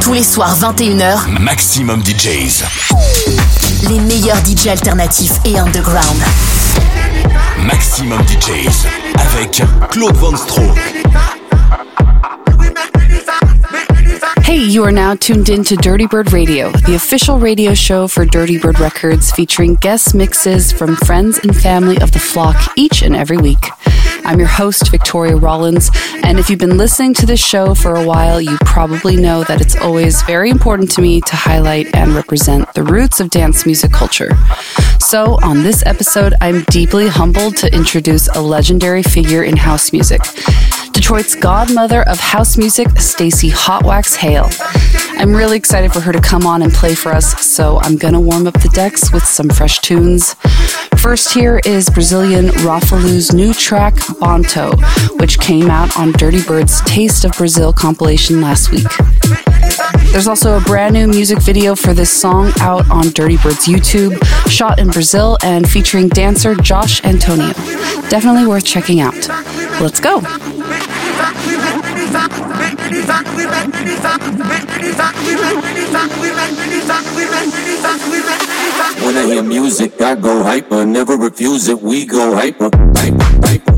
Tous les soirs 21h, Maxximum DJs. Les meilleurs DJs alternatifs et underground. Maxximum DJs avec Claude Vonstroke. Hey, you are now tuned in to Dirtybird Radio, the official radio show for Dirtybird Records, featuring guest mixes from friends and family of the flock each and every week. I'm your host, Victoria Rollins, and if you've been listening to this show for a while, you probably know that it's always very important to me to highlight and represent the roots of dance music culture. So, on this episode, I'm deeply humbled to introduce a legendary figure in house music. Detroit's godmother of house music, Stacey Hotwaxx Hale. I'm really excited for her to come on and play for us, so I'm gonna warm up the decks with some fresh tunes. First, here is Brazilian Rafalu's new track, Bonto, which came out on Dirtybird's Taste of Brazil compilation last week. There's also a brand new music video for this song out on Dirtybird's YouTube, shot in Brazil and featuring dancer Josh Antonio. Definitely worth checking out. Let's go. When I hear music, I go hyper, never refuse it. We go hyper, hyper, hyper,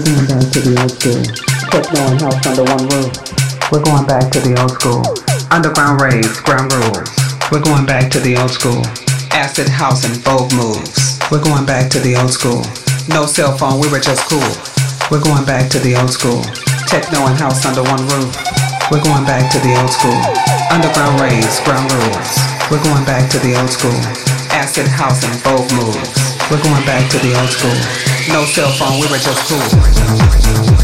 the old school. Techno and house under one roof. We're going back to the old school. Underground rays, ground rules. We're going back to the old school. Acid house and Vogue moves. We're going back to the old school. No cell phone, we were just cool. We're going back to the old school. Techno and house under one roof. We're going back to the old school. Underground raves, ground rules. We're going back to the old school. Acid house and Vogue moves. We're going back to the old school. No cell phone, we were just cool.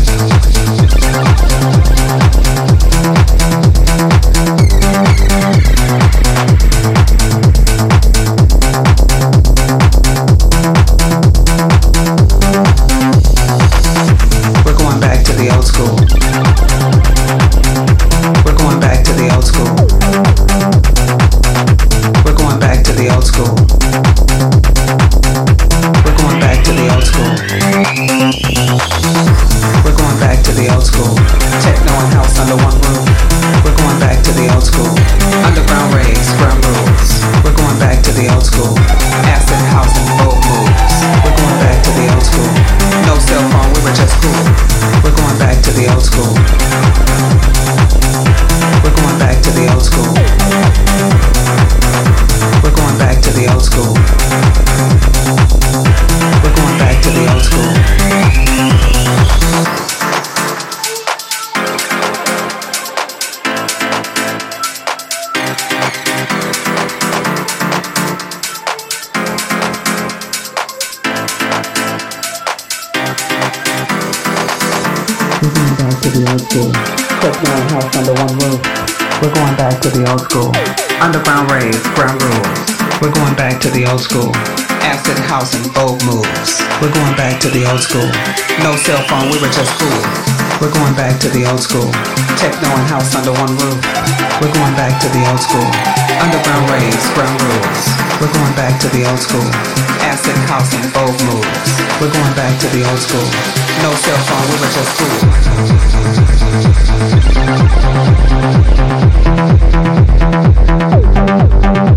Underground raves, ground rules. We're going back to the old school. Acid house and old moves. We're going back to the old school. No cell phone, we were just cool. We're going back to the old school. Techno and house under one roof. We're going back to the old school. Underground raves, ground rules. We're going back to the old school. Acid house and Vogue moves. We're going back to the old school. No cell phone, we were just We're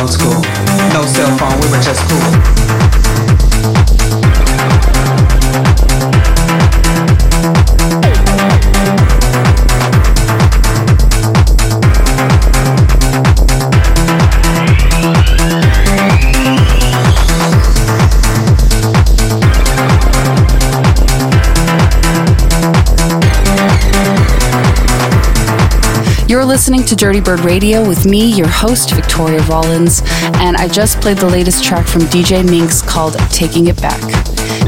old school. No cell phone, we were just cool. Listening to Dirtybird Radio with me, your host, Victoria Rollins, and I just played the latest track from DJ Minx called Taking It Back.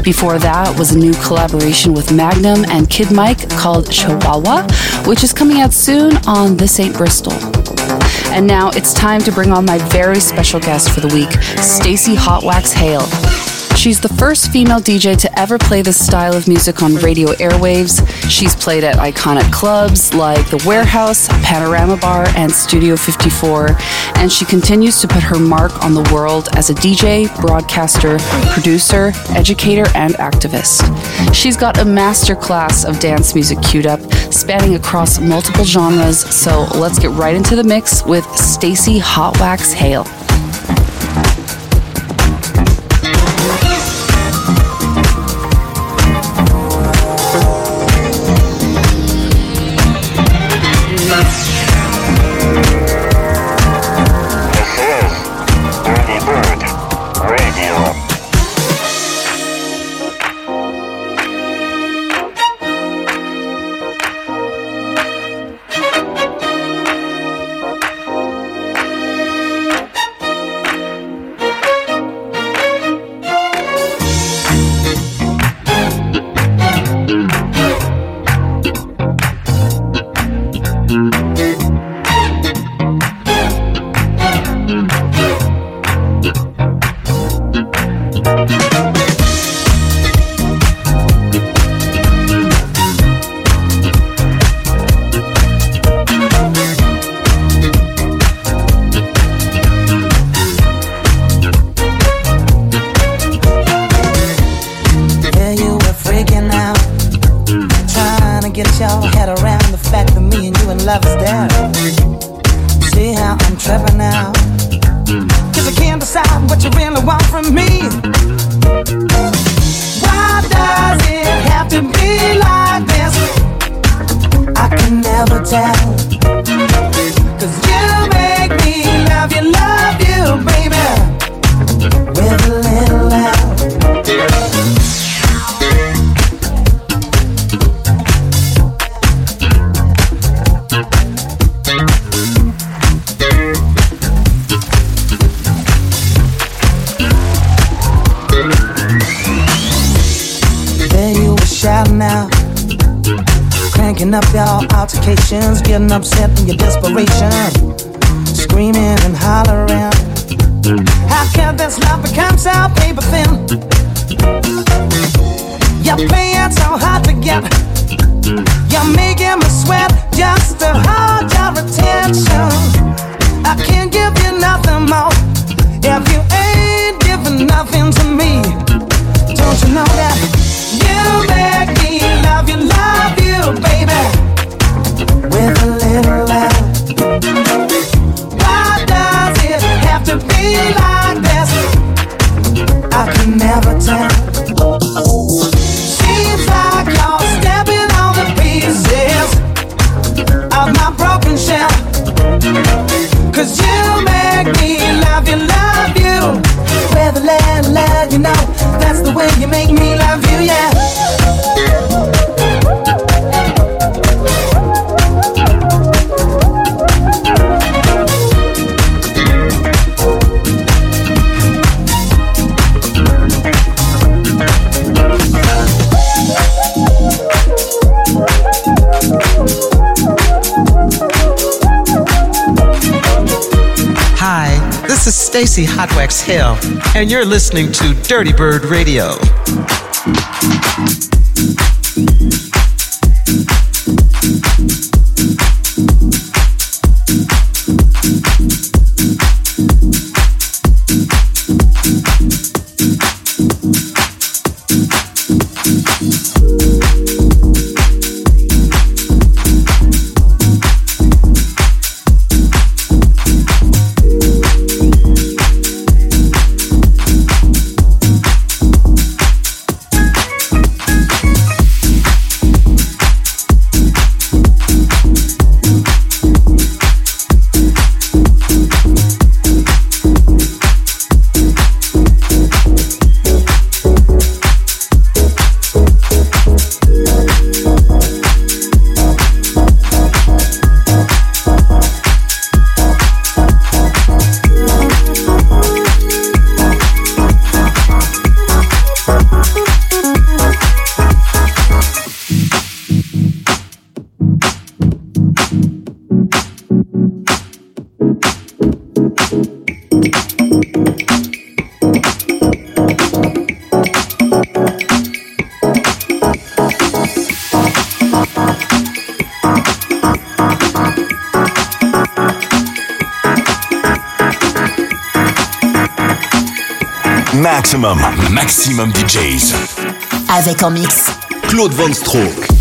Before that was a new collaboration with Magnum and Kid Mike called Chihuahua, which is coming out soon on This Ain't Bristol. And now it's time to bring on my very special guest for the week, Stacey Hotwaxx Hale. She's the first female DJ to ever play this style of music on radio airwaves. She's played at iconic clubs like The Warehouse, Panorama Bar, and Studio 54, and she continues to put her mark on the world as a DJ, broadcaster, producer, educator, and activist. She's got a master class of dance music queued up, spanning across multiple genres, so let's get right into the mix with Stacey Hotwaxx Hale. Stacey Hotwaxx Hale, and you're listening to Dirtybird Radio. Maximum, DJs. Avec en mix. Claude Van Stroke.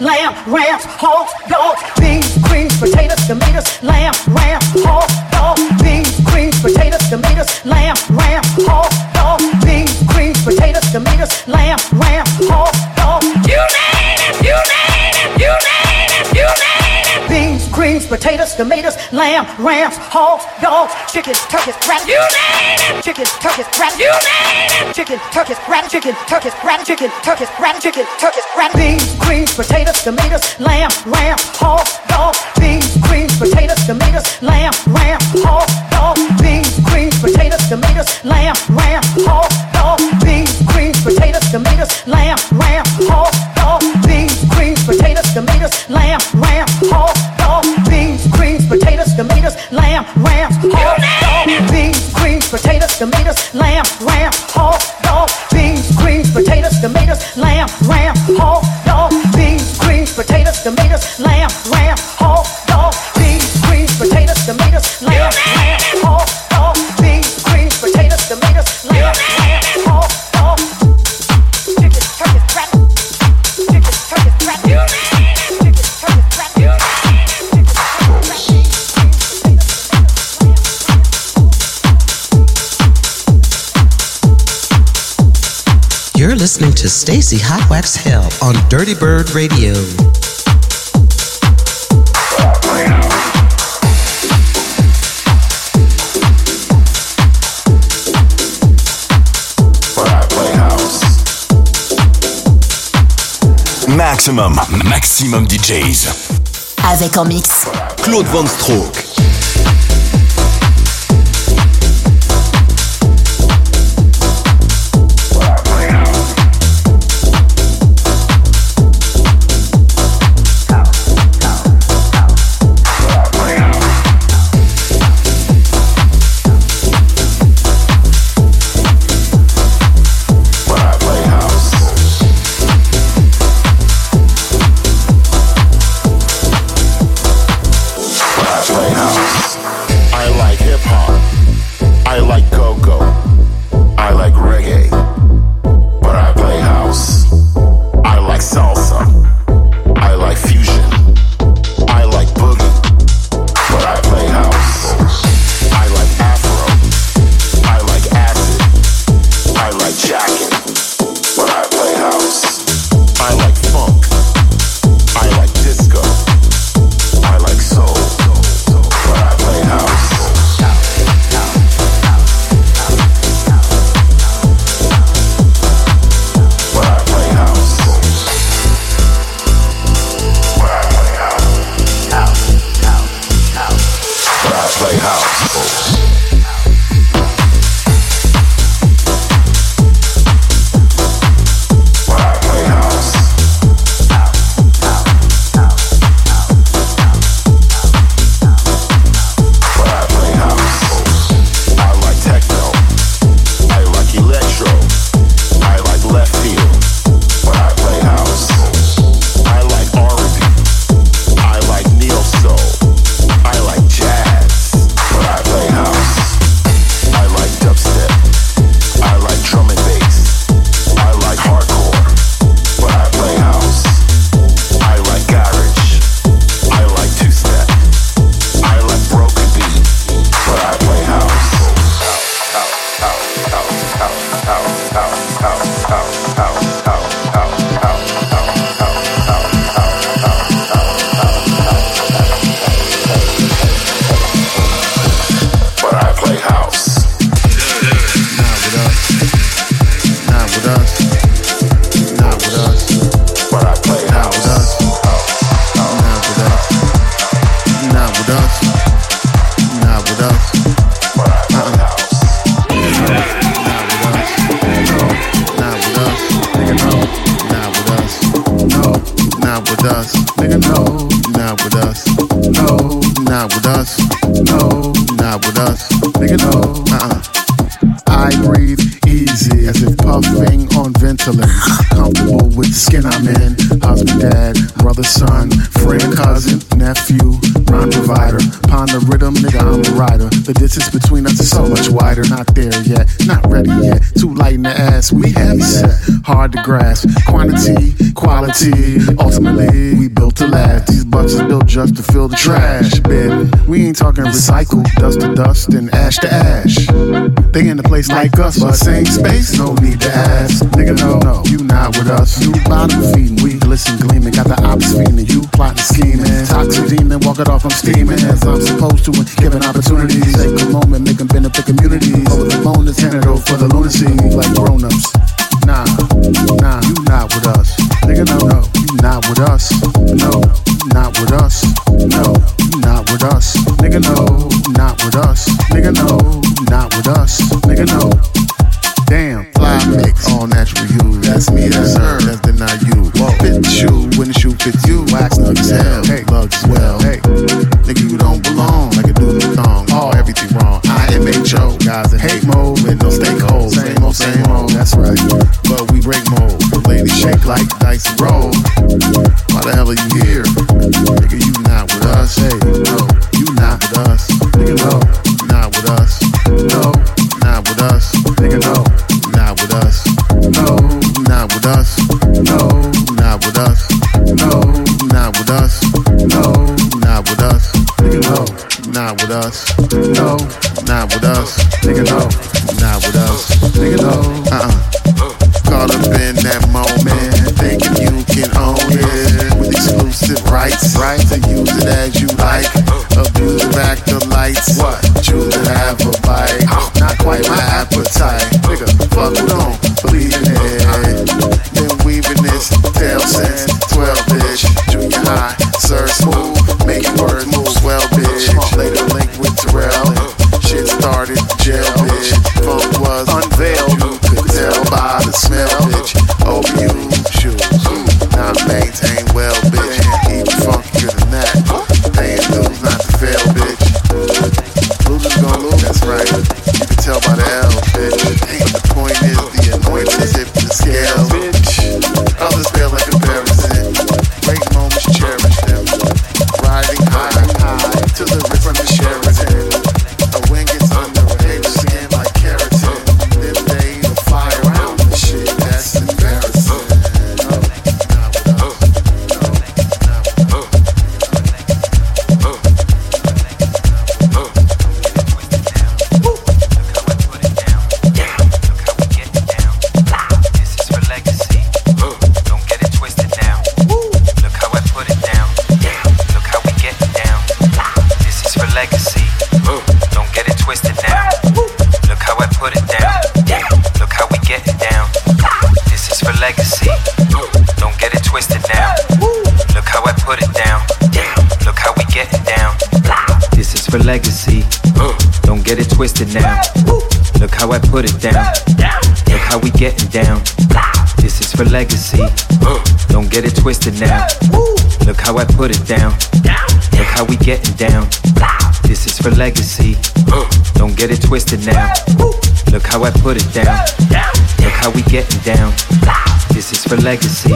Lamb, rams, hogs, dogs, chickens, turkeys, rabbits. You name it. Chickens, turkeys, rabbits. You name it. Chickens, turkeys, rabbits. Chickens, turkeys, rabbits. Chickens, turkeys, rabbits. Chickens, turkeys, rabbits. Beans, greens, potatoes, tomatoes, lamb, ram, hog, dog. Beans, greens, potatoes, tomatoes, lamb, ram, hog, dog. Beans, greens, potatoes, tomatoes, lamb, ram, listening to Stacey Hotwaxx Hale on Dirtybird Radio. Maxximum, maximum DJs. Avec en mix. Claude Vonstroke. enough to fill the trash, baby. We ain't talking recycle, dust to dust and ash to ash. They in the place like us, but same space, no need to ask. Nigga, no, no, you not with us. You bottom feeding, we glisten gleaming, got the ops feeding, you plotting scheming. Toxic demon, walk it off, I'm steaming as I'm supposed to, when giving opportunities. Take a moment, make them benefit communities. Over the phone, the handed for the lunacy, like grown ups. Nah, nah, you not with us. Nigga, no, no, you not with us. No. with us, nigga, no. It down. Look how we getting down. This is for legacy. Don't get it twisted now. Look how I put it down. Look how we getting down. This is for legacy.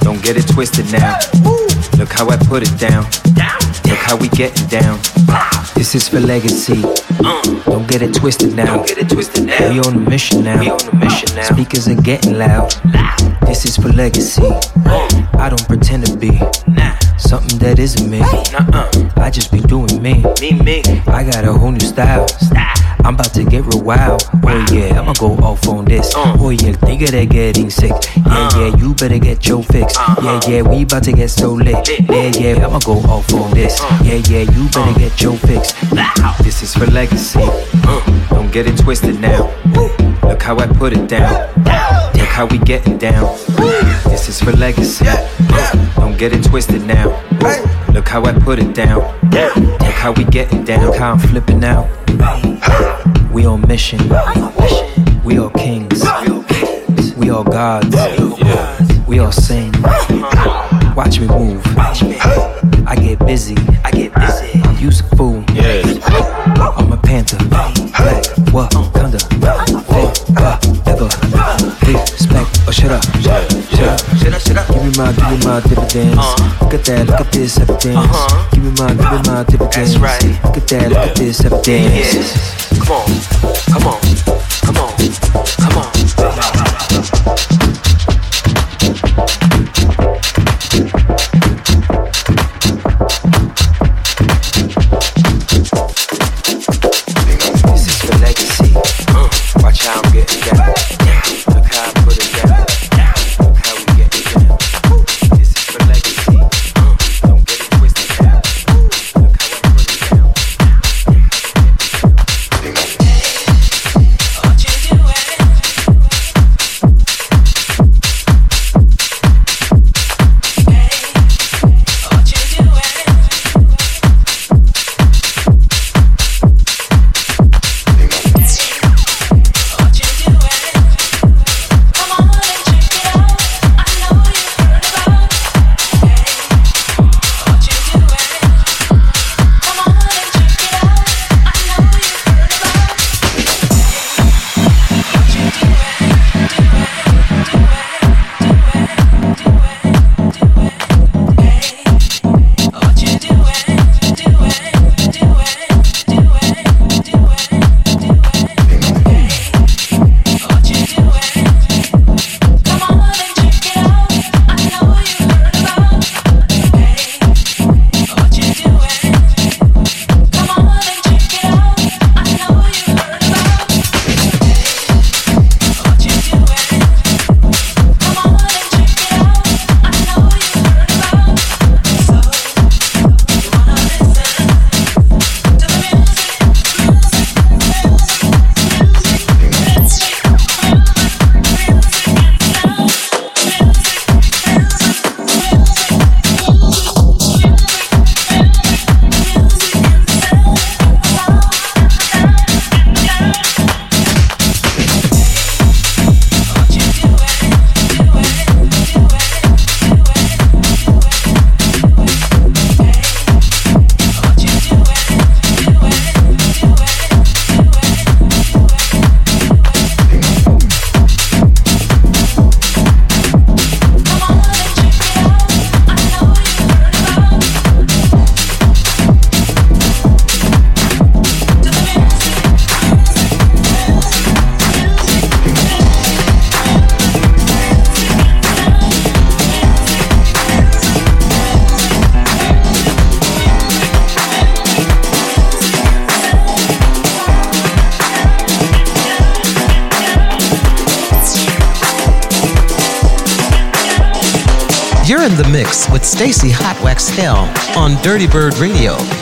Don't get it twisted now. Look how I put it down. Look how we getting down. This is for legacy. Don't get it twisted now. Don't get it twisted now. We on a mission now. We on a mission now. Speakers are getting loud. This is for legacy. I don't pretend to be something that isn't me. I just be doing me. Me, me. I got a whole new style. I'm about to get real wild. Oh yeah, I'ma go off on this. Oh yeah, think of that getting sick. Yeah, yeah, you better get your fix. Yeah, yeah, we about to get so lit. Yeah, yeah, I'ma go off on this. Yeah, yeah, you better get your fix. This is for legacy. Don't get it twisted now. Look how I put it down. How we getting down. This is for legacy. Don't get it twisted now. Look how I put it down. Look how we getting down. Look how I'm flipping out. We on mission. We all kings. We all gods. We all sing. Watch me move. I get busy. I get busy. Use a fool. I'm a panther. Black Wakanda. My, give me my dividends. Look at that. Look at this evidence. Uh-huh. Give me my, give me my dividends. That's right. Look at that. Look at this evidence. Come on. Come on. Come on. Come on. Stacey Hotwaxx Hale on Dirtybird Radio.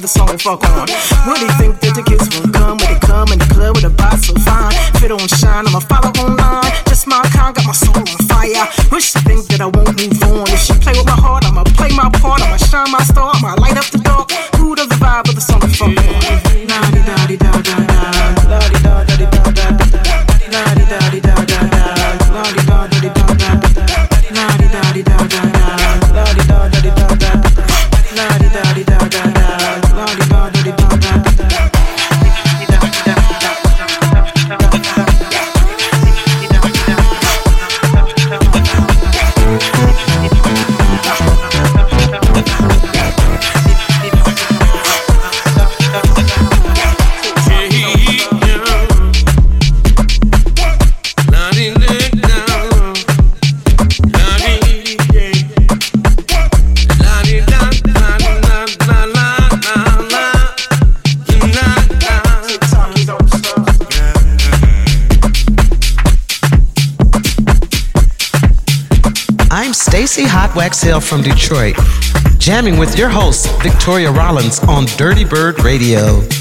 The song and fuck on. from Detroit, jamming with your host, Victoria Rollins, on Dirtybird Radio.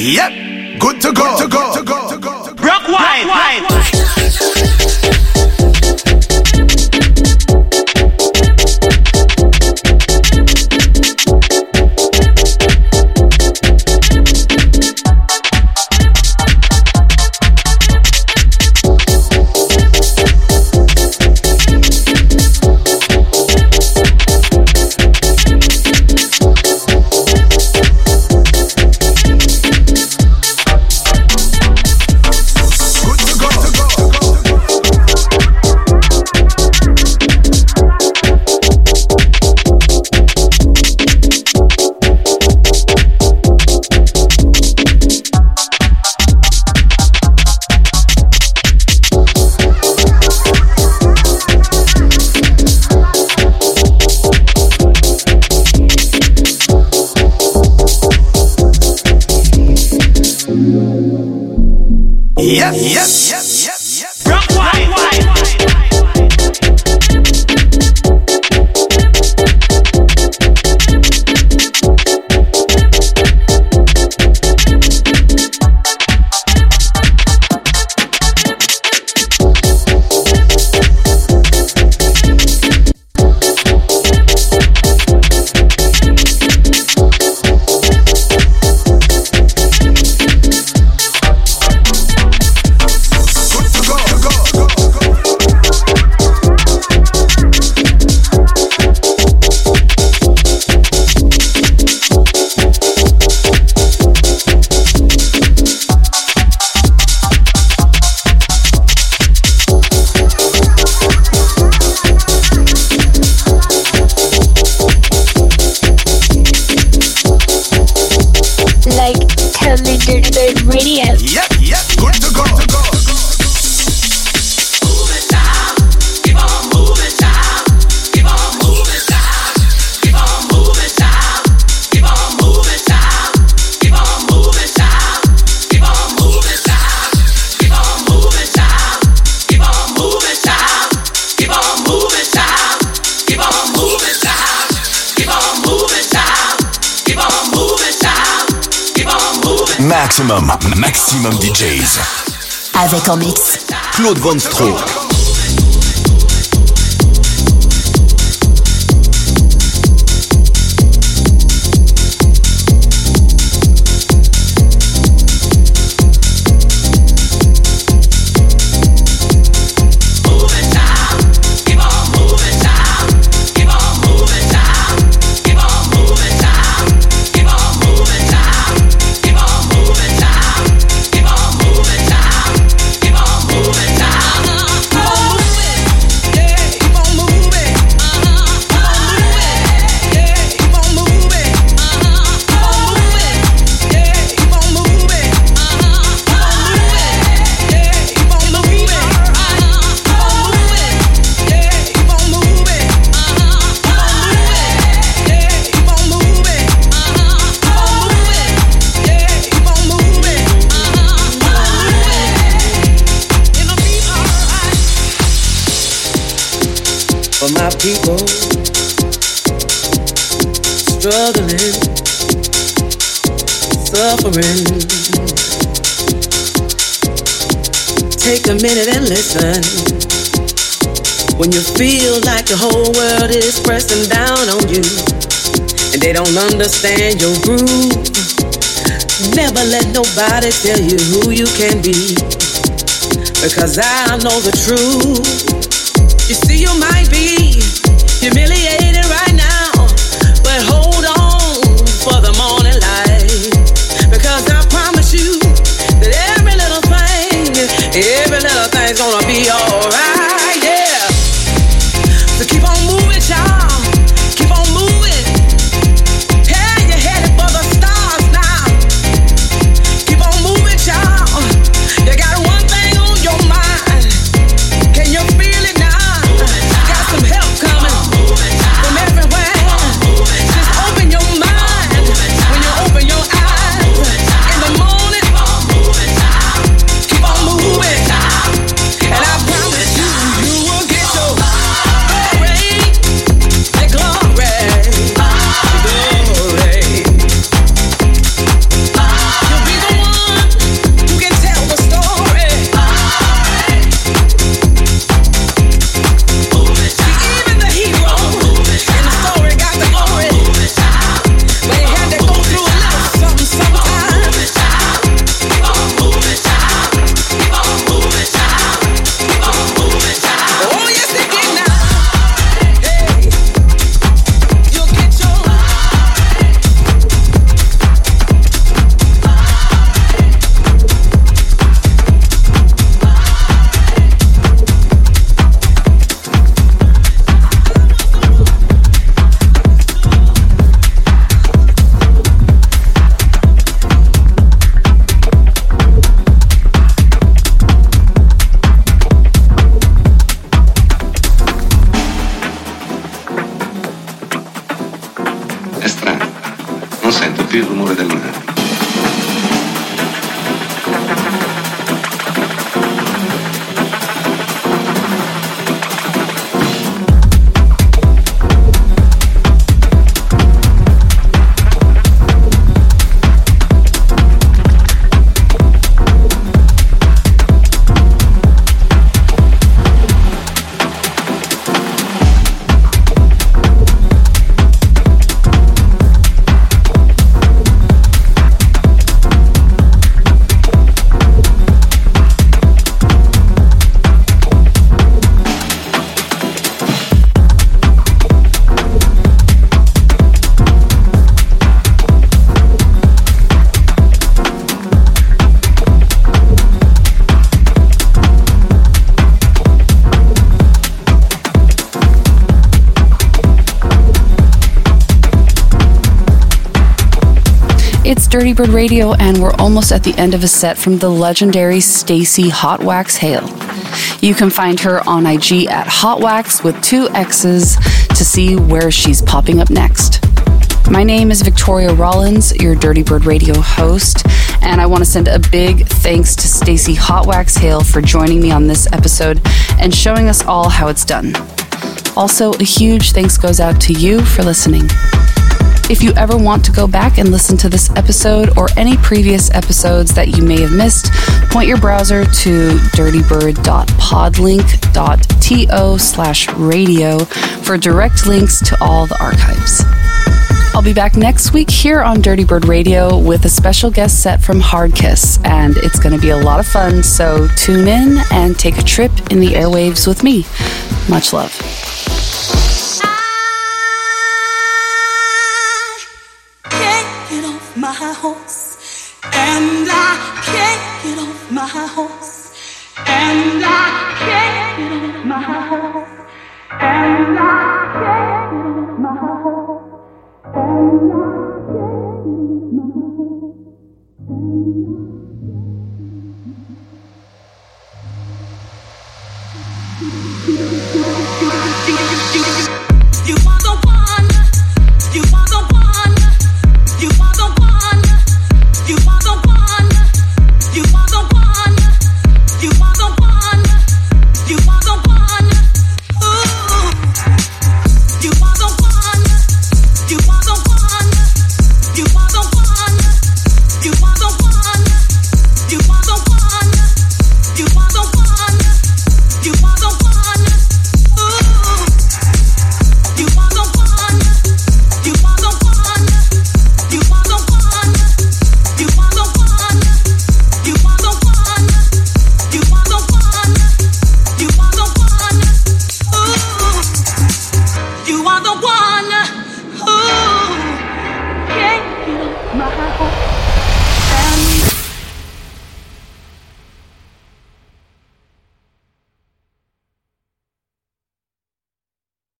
Yep, good to go. Good to Maximum, maximum DJs. Avec en mix Claude Von Stroke. Take a minute and listen. When you feel like the whole world is pressing down on you and they don't understand your groove, never let nobody tell you who you can be because I know the truth. You see, you might be humiliated Dirtybird Radio, and we're almost at the end of a set from the legendary Stacey Hotwaxx Hale. You can find her on IG at Hotwaxx with two X's to see where she's popping up next. My name is Victoria Rollins, your Dirtybird Radio host, and I want to send a big thanks to Stacey Hotwaxx Hale for joining me on this episode and showing us all how it's done. Also, a huge thanks goes out to you for listening. If you ever want to go back and listen to this episode or any previous episodes that you may have missed, point your browser to dirtybird.podlink.to slash radio for direct links to all the archives. I'll be back next week here on Dirtybird Radio with a special guest set from Hardkiss, and it's going to be a lot of fun. So tune in and take a trip in the airwaves with me. Much love. my horse, and I can't get my horse, and I can't my horse, and I can't my horse, and I. Thank you.